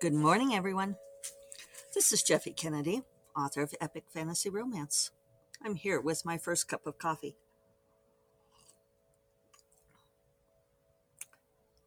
Good morning, everyone. This is Jeffe Kennedy, author of Epic Fantasy Romance. I'm here with my first cup of coffee.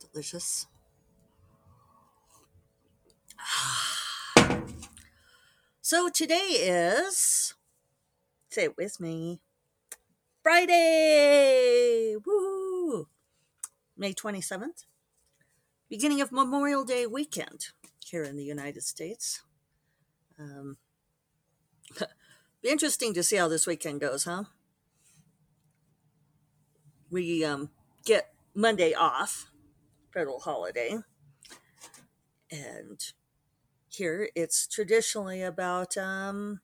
Delicious. So today is, say it with me, Friday! Woo! May 27th, beginning of Memorial Day weekend here in the United States. Um, be interesting to see how this weekend goes, huh? We um, get Monday off, federal holiday, and here it's traditionally about um,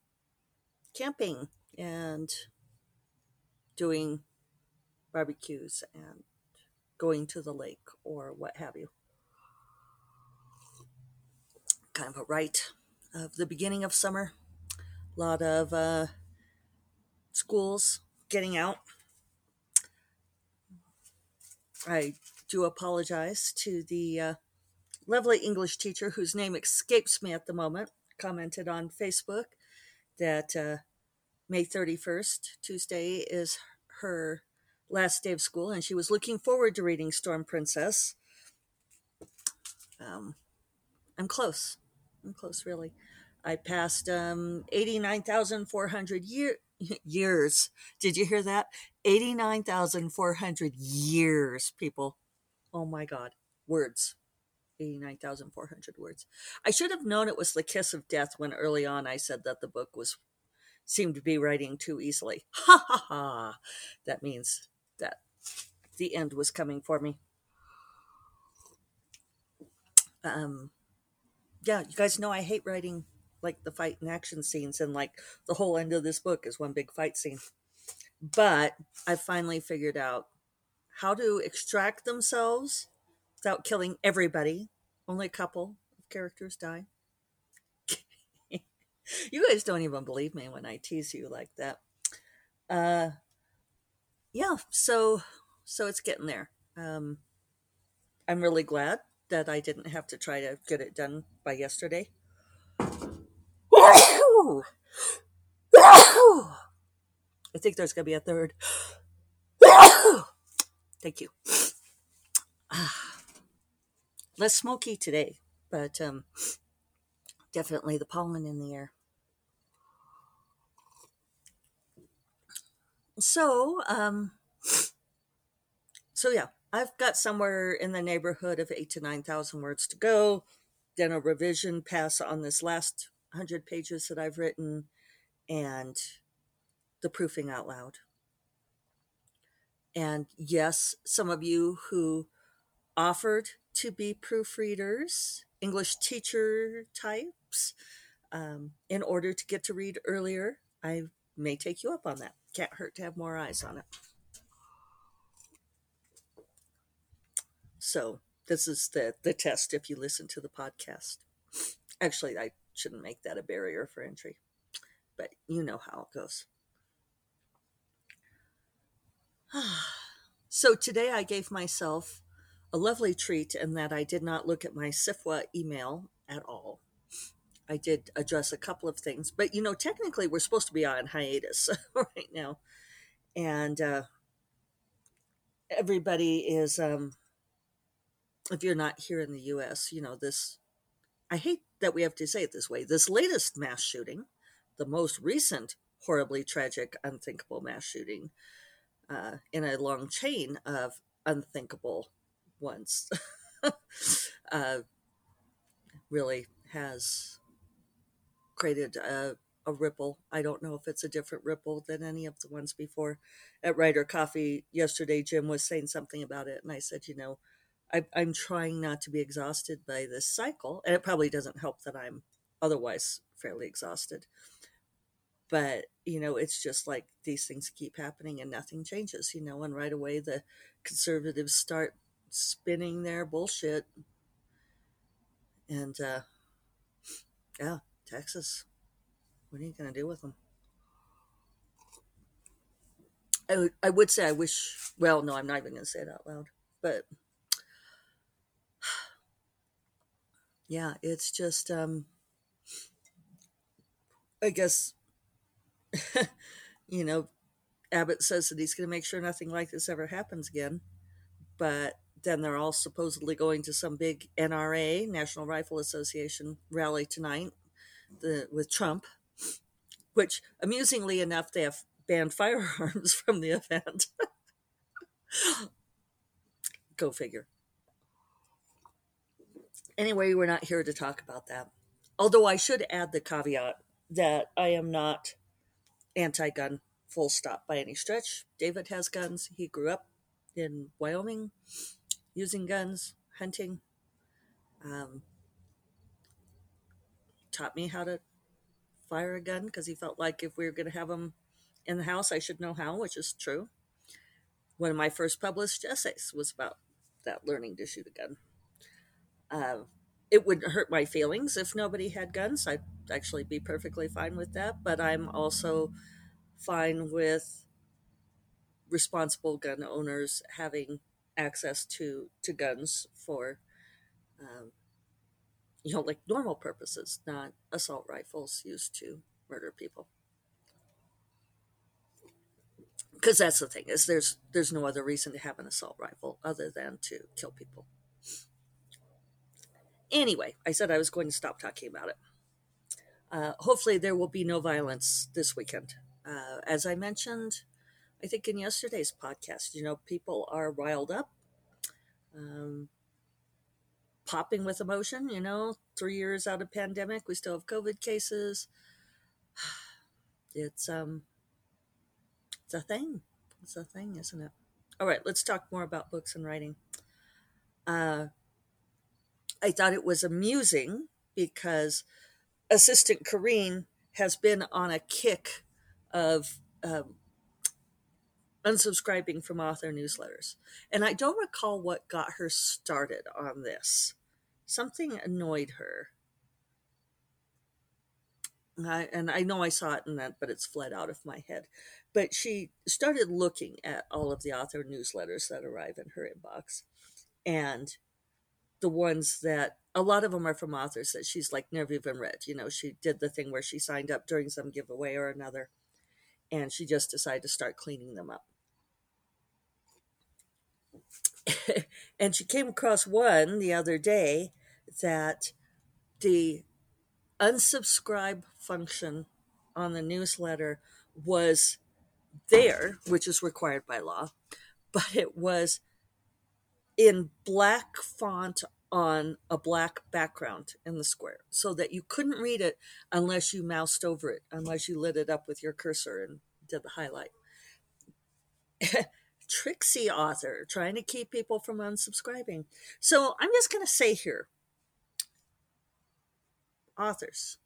camping and doing barbecues and going to the lake or what have you. Kind of a rite of the beginning of summer. A lot of uh, schools getting out. I do apologize to the uh, lovely English teacher whose name escapes me at the moment, commented on Facebook that uh, May 31st, Tuesday, is her last day of school, and she was looking forward to reading Storm Princess. Um, I'm close. Close, really. I passed um, 89,400 year, years. Did you hear that? 89,400 years, people. Oh my God. Words. 89,400 words. I should have known it was the kiss of death when early on I said that the book was seemed to be writing too easily. Ha ha ha. That means that the end was coming for me. Um yeah, you guys know I hate writing like the fight and action scenes and like the whole end of this book is one big fight scene. But I finally figured out how to extract themselves without killing everybody. Only a couple of characters die. you guys don't even believe me when I tease you like that. Uh yeah, so so it's getting there. Um I'm really glad that I didn't have to try to get it done by yesterday. I think there's going to be a third. Thank you. Less smoky today, but um, definitely the pollen in the air. So, um, so yeah, I've got somewhere in the neighborhood of eight to nine thousand words to go. Then a revision pass on this last hundred pages that I've written, and the proofing out loud. And yes, some of you who offered to be proofreaders, English teacher types, um, in order to get to read earlier, I may take you up on that. Can't hurt to have more eyes on it. So this is the the test if you listen to the podcast. Actually, I shouldn't make that a barrier for entry, but you know how it goes. so today I gave myself a lovely treat in that I did not look at my SFWA email at all. I did address a couple of things, but you know, technically we're supposed to be on hiatus right now, and uh, everybody is. Um, if you're not here in the U.S., you know this. I hate that we have to say it this way. This latest mass shooting, the most recent horribly tragic, unthinkable mass shooting, uh, in a long chain of unthinkable ones, uh, really has created a, a, ripple. I don't know if it's a different ripple than any of the ones before. At Writer Coffee yesterday, Jim was saying something about it, and I said, you know, I, I'm trying not to be exhausted by this cycle, and it probably doesn't help that I'm otherwise fairly exhausted. But you know, it's just like these things keep happening and nothing changes. You know, and right away the conservatives start spinning their bullshit, and uh, yeah, Texas. What are you going to do with them? I I would say I wish. Well, no, I'm not even going to say it out loud. But yeah, it's just, um, I guess, you know, Abbott says that he's going to make sure nothing like this ever happens again. But then they're all supposedly going to some big NRA, National Rifle Association rally tonight the, with Trump, which amusingly enough, they have banned firearms from the event. Go figure. Anyway, we're not here to talk about that. Although I should add the caveat that I am not anti gun, full stop by any stretch. David has guns. He grew up in Wyoming using guns, hunting. Um, taught me how to fire a gun because he felt like if we were going to have them in the house, I should know how, which is true. One of my first published essays was about that learning to shoot a gun. Uh, it wouldn't hurt my feelings if nobody had guns. I'd actually be perfectly fine with that. But I'm also fine with responsible gun owners having access to to guns for, um, you know, like normal purposes, not assault rifles used to murder people. Because that's the thing is there's there's no other reason to have an assault rifle other than to kill people. Anyway, I said I was going to stop talking about it. Uh, hopefully, there will be no violence this weekend. Uh, as I mentioned, I think in yesterday's podcast, you know, people are riled up, um, popping with emotion. You know, three years out of pandemic, we still have COVID cases. It's um, it's a thing. It's a thing, isn't it? All right, let's talk more about books and writing. Uh, I thought it was amusing because Assistant Corrine has been on a kick of um, unsubscribing from author newsletters. And I don't recall what got her started on this. Something annoyed her. I, and I know I saw it in that, but it's fled out of my head. But she started looking at all of the author newsletters that arrive in her inbox. And the ones that a lot of them are from authors that she's like never even read. You know, she did the thing where she signed up during some giveaway or another, and she just decided to start cleaning them up. and she came across one the other day that the unsubscribe function on the newsletter was there, which is required by law, but it was in black font on a black background in the square so that you couldn't read it unless you moused over it, unless you lit it up with your cursor and did the highlight. Tricksy author trying to keep people from unsubscribing. So I'm just going to say here authors,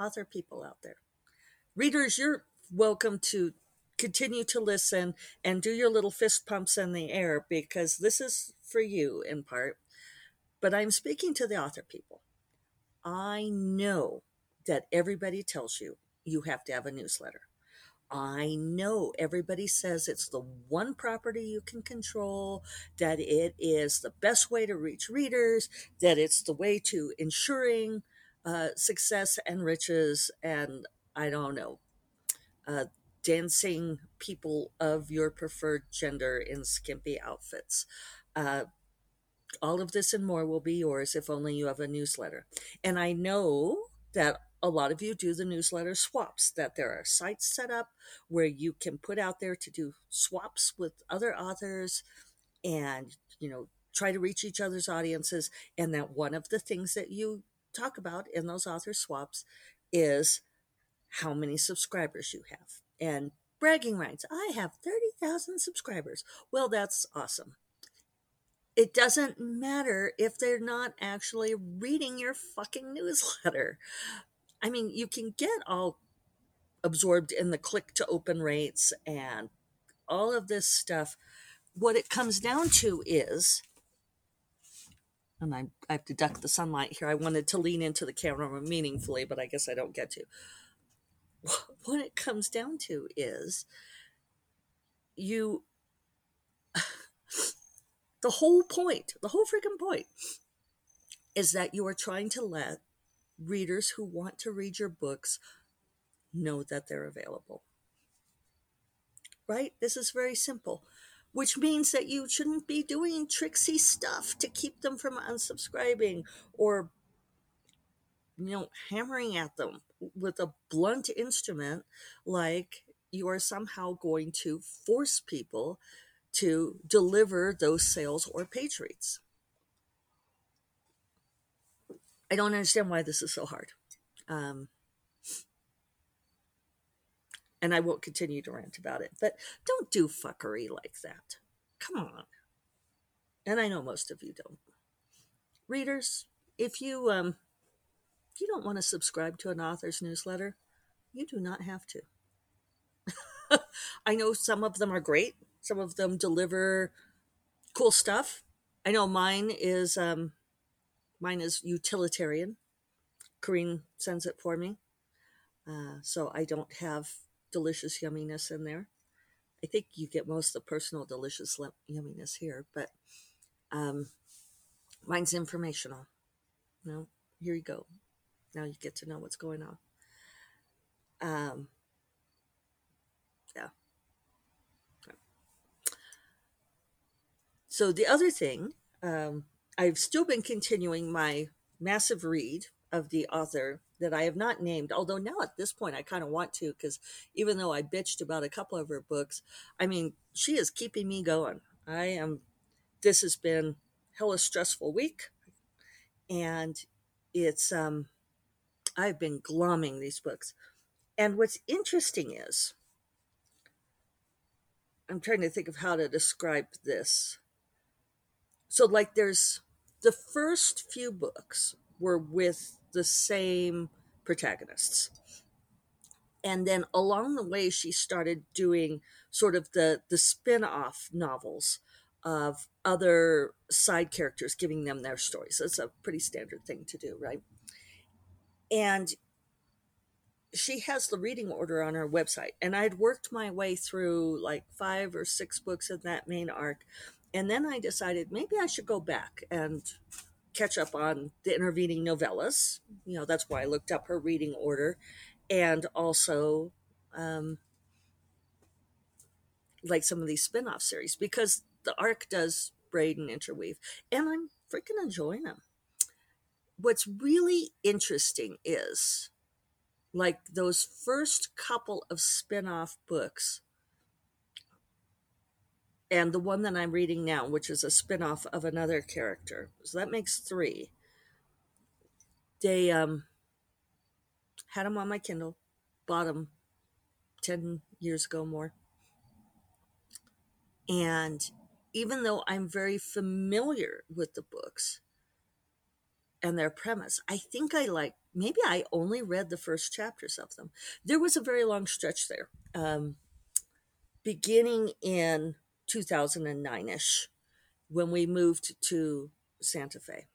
author people out there, readers, you're welcome to continue to listen and do your little fist pumps in the air because this is for you in part. But I'm speaking to the author people. I know that everybody tells you you have to have a newsletter. I know everybody says it's the one property you can control, that it is the best way to reach readers, that it's the way to ensuring uh, success and riches, and I don't know, uh, dancing people of your preferred gender in skimpy outfits. Uh, all of this and more will be yours if only you have a newsletter. And I know that a lot of you do the newsletter swaps, that there are sites set up where you can put out there to do swaps with other authors and, you know, try to reach each other's audiences. And that one of the things that you talk about in those author swaps is how many subscribers you have and bragging rights. I have 30,000 subscribers. Well, that's awesome. It doesn't matter if they're not actually reading your fucking newsletter. I mean, you can get all absorbed in the click to open rates and all of this stuff. What it comes down to is, and I, I have to duck the sunlight here. I wanted to lean into the camera meaningfully, but I guess I don't get to what it comes down to is you the whole point the whole freaking point is that you are trying to let readers who want to read your books know that they're available. Right? This is very simple, which means that you shouldn't be doing tricksy stuff to keep them from unsubscribing or you know hammering at them with a blunt instrument like you are somehow going to force people to deliver those sales or page reads. I don't understand why this is so hard. Um, and I won't continue to rant about it, but don't do fuckery like that. Come on. And I know most of you don't. Readers, if you um if you don't want to subscribe to an author's newsletter, you do not have to. I know some of them are great. Some of them deliver cool stuff. I know mine is um, mine is utilitarian. Corrine sends it for me, uh, so I don't have delicious yumminess in there. I think you get most of the personal delicious yumminess here, but um, mine's informational. You know, here you go. Now you get to know what's going on. Um, So the other thing, um, I've still been continuing my massive read of the author that I have not named, although now at this point I kind of want to because even though I bitched about a couple of her books, I mean, she is keeping me going. I am, this has been hella stressful week and it's, um, I've been glomming these books. And what's interesting is, I'm trying to think of how to describe this. So, like, there's the first few books were with the same protagonists. And then along the way, she started doing sort of the, the spin off novels of other side characters, giving them their stories. That's a pretty standard thing to do, right? And she has the reading order on her website. And I'd worked my way through like five or six books in that main arc and then I decided maybe I should go back and catch up on the intervening novellas. You know, that's why I looked up her reading order and also um, like some of these spin off series because the arc does braid and interweave, and I'm freaking enjoying them. What's really interesting is like those first couple of spin off books and the one that I'm reading now, which is a spin-off of another character. So that makes three. They um, had them on my Kindle, bought them 10 years ago more. And even though I'm very familiar with the books and their premise, I think I like, maybe I only read the first chapters of them. There was a very long stretch there, um, beginning in 2009 ish when we moved to Santa Fe.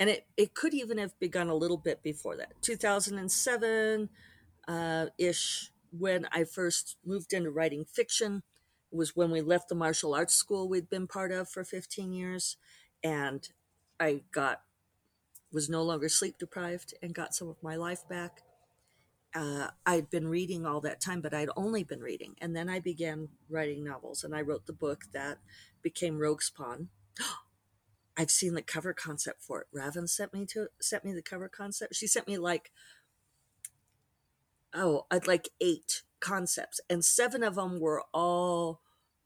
And it, it could even have begun a little bit before that. 2007 uh, ish, when I first moved into writing fiction, was when we left the martial arts school we'd been part of for 15 years. And I got, was no longer sleep deprived and got some of my life back uh, I'd been reading all that time, but I'd only been reading. And then I began writing novels, and I wrote the book that became Rogue's Pawn. I've seen the cover concept for it. Raven sent me to sent me the cover concept. She sent me like oh, I'd like eight concepts, and seven of them were all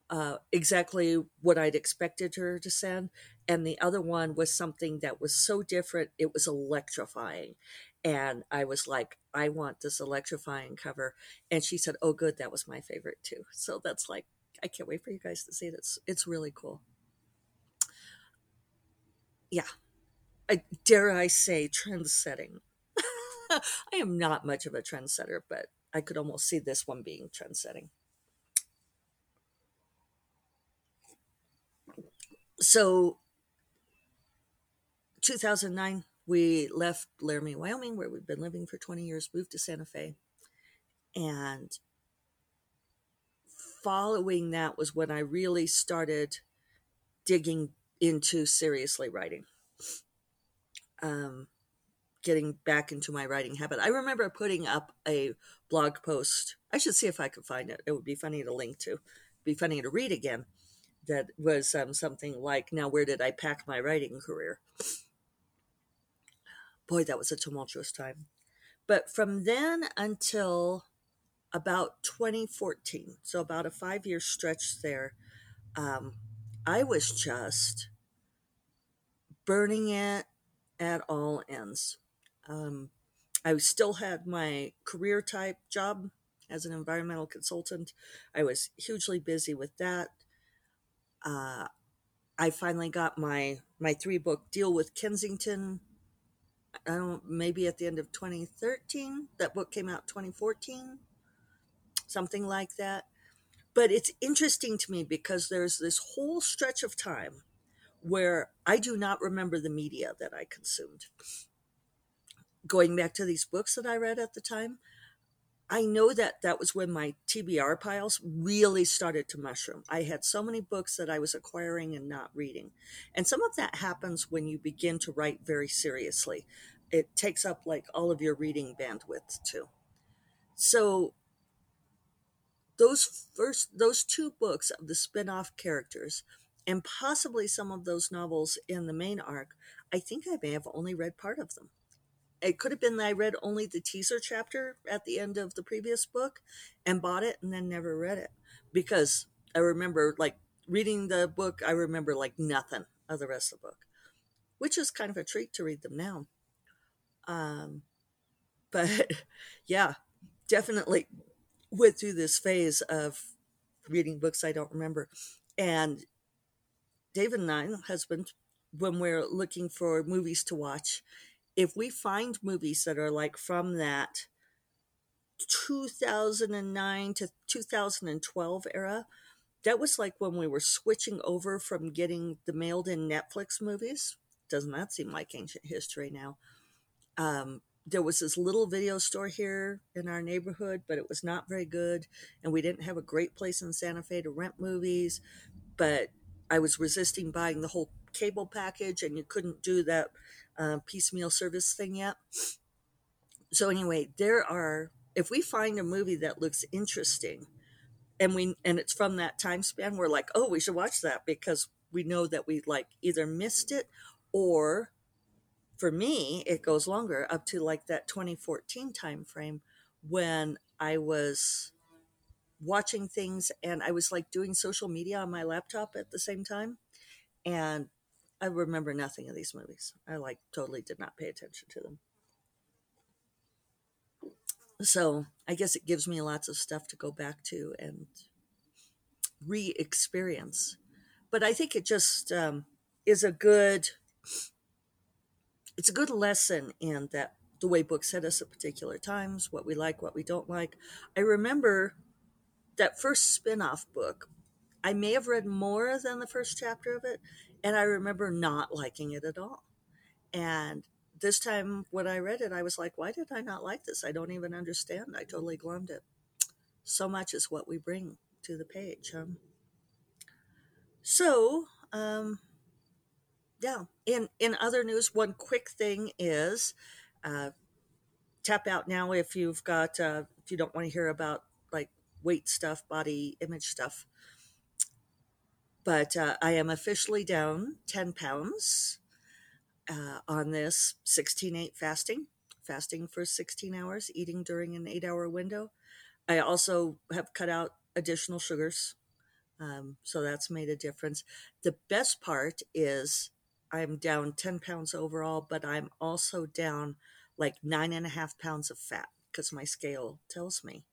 uh, exactly what I'd expected her to send, and the other one was something that was so different it was electrifying and I was like, I want this electrifying cover. And she said, Oh, good, that was my favorite too. So that's like, I can't wait for you guys to see it. It's, it's really cool. Yeah. I, dare I say, trend setting. I am not much of a trendsetter, but I could almost see this one being trend setting. So, 2009, we left Laramie, Wyoming, where we'd been living for 20 years, moved to Santa Fe. And following that was when I really started digging into seriously writing. um, getting back into my writing habit. I remember putting up a blog post. I should see if I could find it. It would be funny to link to, be funny to read again. That was um, something like, "Now, where did I pack my writing career?" Boy, that was a tumultuous time. But from then until about 2014, so about a five year stretch there, um, I was just burning it at all ends. Um, I still had my career type job as an environmental consultant. I was hugely busy with that. Uh, I finally got my my three book deal with Kensington. I don't maybe at the end of 2013. That book came out 2014, something like that. But it's interesting to me because there's this whole stretch of time where I do not remember the media that I consumed. Going back to these books that I read at the time, I know that that was when my TBR piles really started to mushroom. I had so many books that I was acquiring and not reading. And some of that happens when you begin to write very seriously. It takes up like all of your reading bandwidth too. So those first those two books of the spin-off characters and possibly some of those novels in the main arc, I think I may have only read part of them it could have been that I read only the teaser chapter at the end of the previous book and bought it and then never read it because I remember like reading the book, I remember like nothing of the rest of the book, which is kind of a treat to read them now. Um, but yeah, definitely went through this phase of reading books I don't remember. And David and I, husband, when we're looking for movies to watch, if we find movies that are like from that 2009 to 2012 era, that was like when we were switching over from getting the mailed in Netflix movies. Doesn't that seem like ancient history now? Um, there was this little video store here in our neighborhood, but it was not very good. And we didn't have a great place in Santa Fe to rent movies. But I was resisting buying the whole cable package, and you couldn't do that uh, piecemeal service thing yet. So anyway, there are if we find a movie that looks interesting and we and it's from that time span, we're like, oh, we should watch that because we know that we like either missed it or for me it goes longer up to like that 2014 time frame when I was watching things and I was like doing social media on my laptop at the same time. And I remember nothing of these movies. I like totally did not pay attention to them. So I guess it gives me lots of stuff to go back to and re experience. But I think it just um, is a good, it's a good lesson in that the way books hit us at particular times, what we like, what we don't like. I remember that first spin off book. I may have read more than the first chapter of it, and I remember not liking it at all. And this time when I read it, I was like, why did I not like this? I don't even understand. I totally glummed it. So much is what we bring to the page. Huh? So, um, yeah. In in other news, one quick thing is uh, tap out now if you've got uh, if you don't want to hear about like weight stuff, body image stuff. But uh, I am officially down 10 pounds uh, on this 16 8 fasting, fasting for 16 hours, eating during an eight hour window. I also have cut out additional sugars. Um, so that's made a difference. The best part is I'm down 10 pounds overall, but I'm also down like nine and a half pounds of fat because my scale tells me.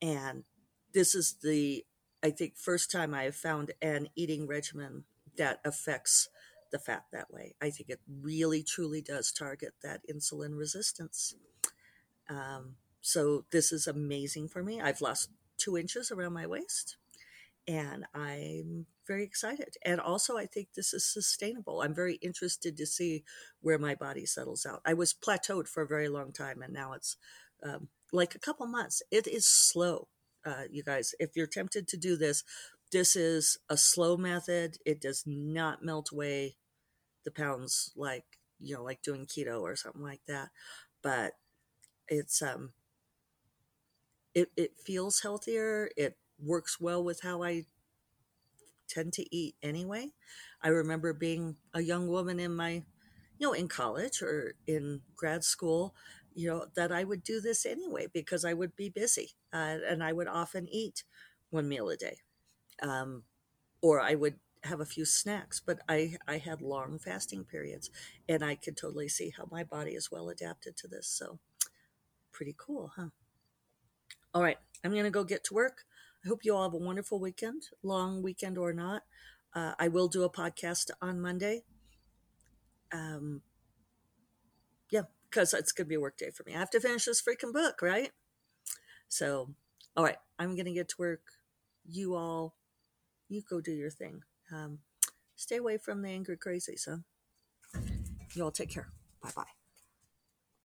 And this is the I think first time I have found an eating regimen that affects the fat that way. I think it really truly does target that insulin resistance. Um, so this is amazing for me. I've lost two inches around my waist and I'm very excited. And also, I think this is sustainable. I'm very interested to see where my body settles out. I was plateaued for a very long time, and now it's um, like a couple months. It is slow uh, you guys, if you're tempted to do this, this is a slow method. It does not melt away the pounds like you know, like doing keto or something like that. But it's um it, it feels healthier. It works well with how I tend to eat anyway. I remember being a young woman in my, you know, in college or in grad school, you know, that I would do this anyway because I would be busy uh, and I would often eat one meal a day. Um, or I would have a few snacks, but I, I had long fasting periods and I could totally see how my body is well adapted to this. So pretty cool, huh? All right, I'm going to go get to work. I hope you all have a wonderful weekend, long weekend or not. Uh, I will do a podcast on Monday. Um, yeah, because it's going to be a work day for me. I have to finish this freaking book, right? So, all right, I'm going to get to work. You all, you go do your thing. Um, stay away from the angry crazies, huh? You all take care. Bye bye.